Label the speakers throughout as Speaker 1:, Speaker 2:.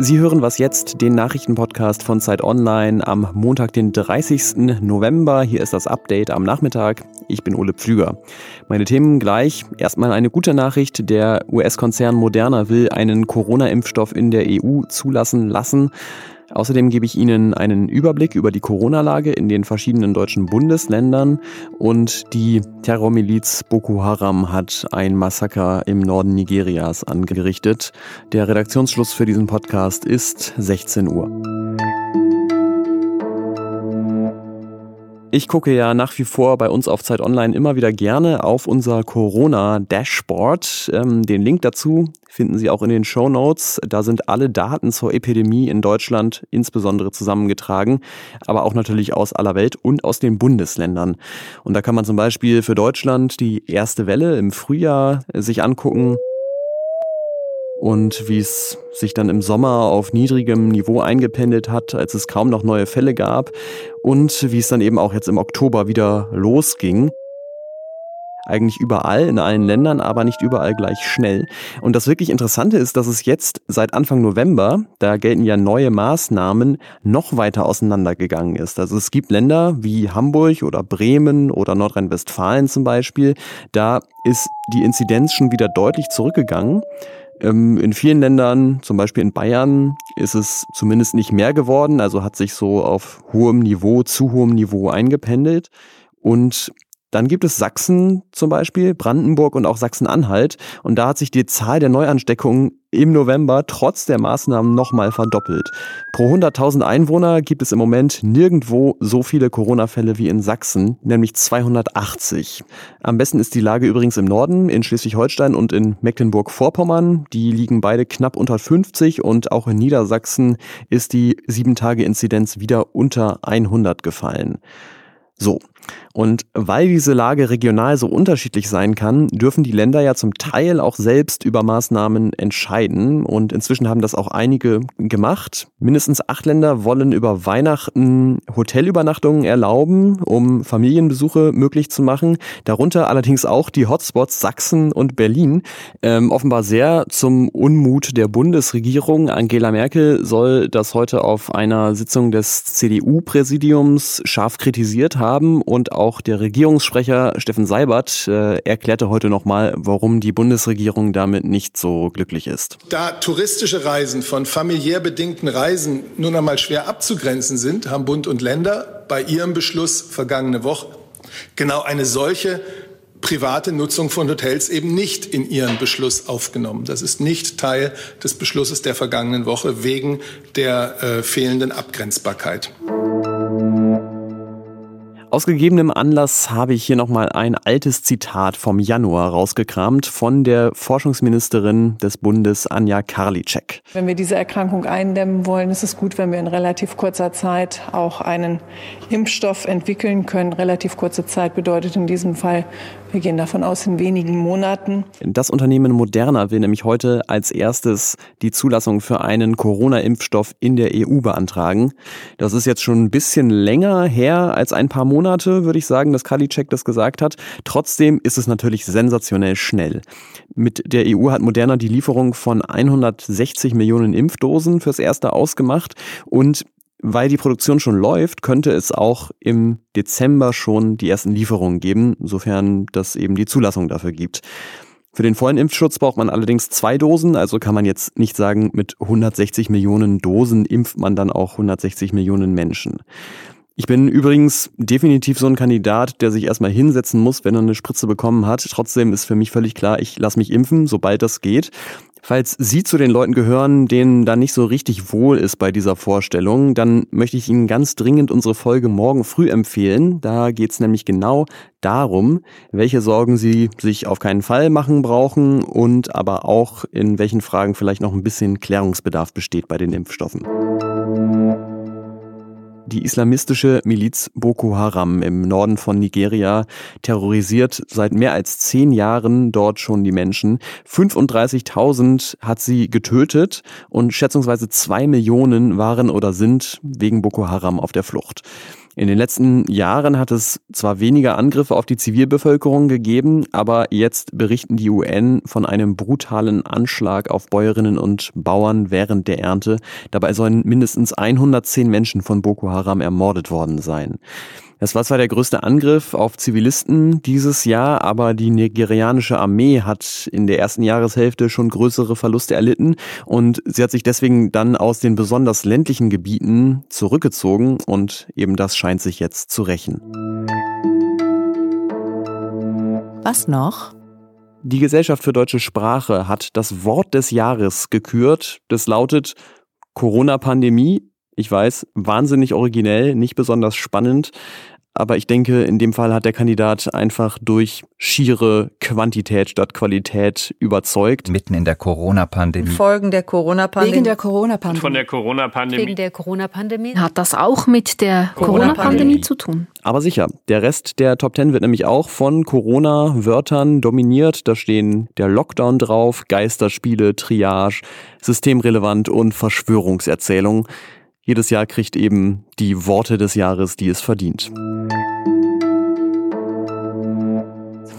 Speaker 1: Sie hören was jetzt, den Nachrichtenpodcast von Zeit Online am Montag, den 30. November. Hier ist das Update am Nachmittag. Ich bin Ole Pflüger. Meine Themen gleich. Erstmal eine gute Nachricht. Der US-Konzern Moderna will einen Corona-Impfstoff in der EU zulassen lassen. Außerdem gebe ich Ihnen einen Überblick über die Corona-Lage in den verschiedenen deutschen Bundesländern und die Terrormiliz Boko Haram hat ein Massaker im Norden Nigerias angerichtet. Der Redaktionsschluss für diesen Podcast ist 16 Uhr. Ich gucke ja nach wie vor bei uns auf Zeit Online immer wieder gerne auf unser Corona-Dashboard. Ähm, den Link dazu finden Sie auch in den Show Notes. Da sind alle Daten zur Epidemie in Deutschland insbesondere zusammengetragen, aber auch natürlich aus aller Welt und aus den Bundesländern. Und da kann man zum Beispiel für Deutschland die erste Welle im Frühjahr sich angucken und wie es sich dann im Sommer auf niedrigem Niveau eingependelt hat, als es kaum noch neue Fälle gab und wie es dann eben auch jetzt im Oktober wieder losging. Eigentlich überall, in allen Ländern, aber nicht überall gleich schnell. Und das wirklich Interessante ist, dass es jetzt seit Anfang November, da gelten ja neue Maßnahmen, noch weiter auseinandergegangen ist. Also es gibt Länder wie Hamburg oder Bremen oder Nordrhein-Westfalen zum Beispiel, da ist die Inzidenz schon wieder deutlich zurückgegangen. Ähm, in vielen Ländern, zum Beispiel in Bayern, ist es zumindest nicht mehr geworden, also hat sich so auf hohem Niveau, zu hohem Niveau eingependelt. Und dann gibt es Sachsen zum Beispiel, Brandenburg und auch Sachsen-Anhalt. Und da hat sich die Zahl der Neuansteckungen im November trotz der Maßnahmen nochmal verdoppelt. Pro 100.000 Einwohner gibt es im Moment nirgendwo so viele Corona-Fälle wie in Sachsen, nämlich 280. Am besten ist die Lage übrigens im Norden, in Schleswig-Holstein und in Mecklenburg-Vorpommern. Die liegen beide knapp unter 50 und auch in Niedersachsen ist die 7-Tage-Inzidenz wieder unter 100 gefallen. So. Und weil diese Lage regional so unterschiedlich sein kann, dürfen die Länder ja zum Teil auch selbst über Maßnahmen entscheiden. Und inzwischen haben das auch einige gemacht. Mindestens acht Länder wollen über Weihnachten Hotelübernachtungen erlauben, um Familienbesuche möglich zu machen. Darunter allerdings auch die Hotspots Sachsen und Berlin. Ähm, offenbar sehr zum Unmut der Bundesregierung. Angela Merkel soll das heute auf einer Sitzung des CDU-Präsidiums scharf kritisiert haben und auch der Regierungssprecher Steffen Seibert äh, erklärte heute nochmal, warum die Bundesregierung damit nicht so glücklich ist.
Speaker 2: Da touristische Reisen von familiär bedingten Reisen nun einmal schwer abzugrenzen sind, haben Bund und Länder bei ihrem Beschluss vergangene Woche genau eine solche private Nutzung von Hotels eben nicht in ihren Beschluss aufgenommen. Das ist nicht Teil des Beschlusses der vergangenen Woche wegen der äh, fehlenden Abgrenzbarkeit.
Speaker 1: Aus gegebenem Anlass habe ich hier nochmal ein altes Zitat vom Januar rausgekramt von der Forschungsministerin des Bundes Anja Karliczek.
Speaker 3: Wenn wir diese Erkrankung eindämmen wollen, ist es gut, wenn wir in relativ kurzer Zeit auch einen Impfstoff entwickeln können. Relativ kurze Zeit bedeutet in diesem Fall wir gehen davon aus, in wenigen Monaten.
Speaker 1: Das Unternehmen Moderna will nämlich heute als erstes die Zulassung für einen Corona-Impfstoff in der EU beantragen. Das ist jetzt schon ein bisschen länger her als ein paar Monate, würde ich sagen, dass Kalicek das gesagt hat. Trotzdem ist es natürlich sensationell schnell. Mit der EU hat Moderna die Lieferung von 160 Millionen Impfdosen fürs erste ausgemacht und weil die Produktion schon läuft, könnte es auch im Dezember schon die ersten Lieferungen geben, sofern das eben die Zulassung dafür gibt. Für den vollen Impfschutz braucht man allerdings zwei Dosen, also kann man jetzt nicht sagen, mit 160 Millionen Dosen impft man dann auch 160 Millionen Menschen. Ich bin übrigens definitiv so ein Kandidat, der sich erstmal hinsetzen muss, wenn er eine Spritze bekommen hat. Trotzdem ist für mich völlig klar, ich lasse mich impfen, sobald das geht. Falls Sie zu den Leuten gehören, denen da nicht so richtig wohl ist bei dieser Vorstellung, dann möchte ich Ihnen ganz dringend unsere Folge morgen früh empfehlen. Da geht es nämlich genau darum, welche Sorgen Sie sich auf keinen Fall machen brauchen und aber auch in welchen Fragen vielleicht noch ein bisschen Klärungsbedarf besteht bei den Impfstoffen. Die islamistische Miliz Boko Haram im Norden von Nigeria terrorisiert seit mehr als zehn Jahren dort schon die Menschen. 35.000 hat sie getötet und schätzungsweise zwei Millionen waren oder sind wegen Boko Haram auf der Flucht. In den letzten Jahren hat es zwar weniger Angriffe auf die Zivilbevölkerung gegeben, aber jetzt berichten die UN von einem brutalen Anschlag auf Bäuerinnen und Bauern während der Ernte. Dabei sollen mindestens 110 Menschen von Boko Haram ermordet worden sein. Es war zwar der größte Angriff auf Zivilisten dieses Jahr, aber die nigerianische Armee hat in der ersten Jahreshälfte schon größere Verluste erlitten und sie hat sich deswegen dann aus den besonders ländlichen Gebieten zurückgezogen und eben das scheint sich jetzt zu rächen.
Speaker 4: Was noch?
Speaker 1: Die Gesellschaft für deutsche Sprache hat das Wort des Jahres gekürt. Das lautet Corona-Pandemie ich weiß, wahnsinnig originell, nicht besonders spannend. Aber ich denke, in dem Fall hat der Kandidat einfach durch schiere Quantität statt Qualität überzeugt.
Speaker 5: Mitten in der Corona-Pandemie.
Speaker 4: Folgen der Corona-Pandemie.
Speaker 6: Wegen der Corona-Pandemie.
Speaker 7: Von der Corona-Pandemie.
Speaker 6: Wegen der Corona-Pandemie.
Speaker 8: Hat das auch mit der Corona-Pandemie zu tun?
Speaker 1: Aber sicher, der Rest der Top 10 wird nämlich auch von Corona-Wörtern dominiert. Da stehen der Lockdown drauf, Geisterspiele, Triage, systemrelevant und Verschwörungserzählung. Jedes Jahr kriegt eben die Worte des Jahres, die es verdient.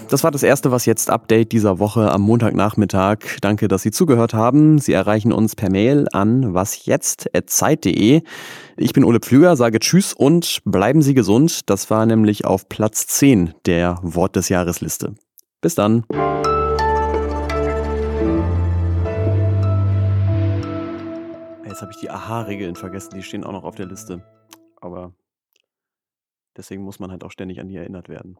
Speaker 1: Das war das erste Was jetzt Update dieser Woche am Montagnachmittag. Danke, dass Sie zugehört haben. Sie erreichen uns per Mail an wasjetzt.zeit.de. Ich bin Ole Pflüger, sage Tschüss und bleiben Sie gesund. Das war nämlich auf Platz 10 der Wort des Jahresliste. Bis dann. Jetzt habe ich die Aha-Regeln vergessen, die stehen auch noch auf der Liste. Aber deswegen muss man halt auch ständig an die erinnert werden.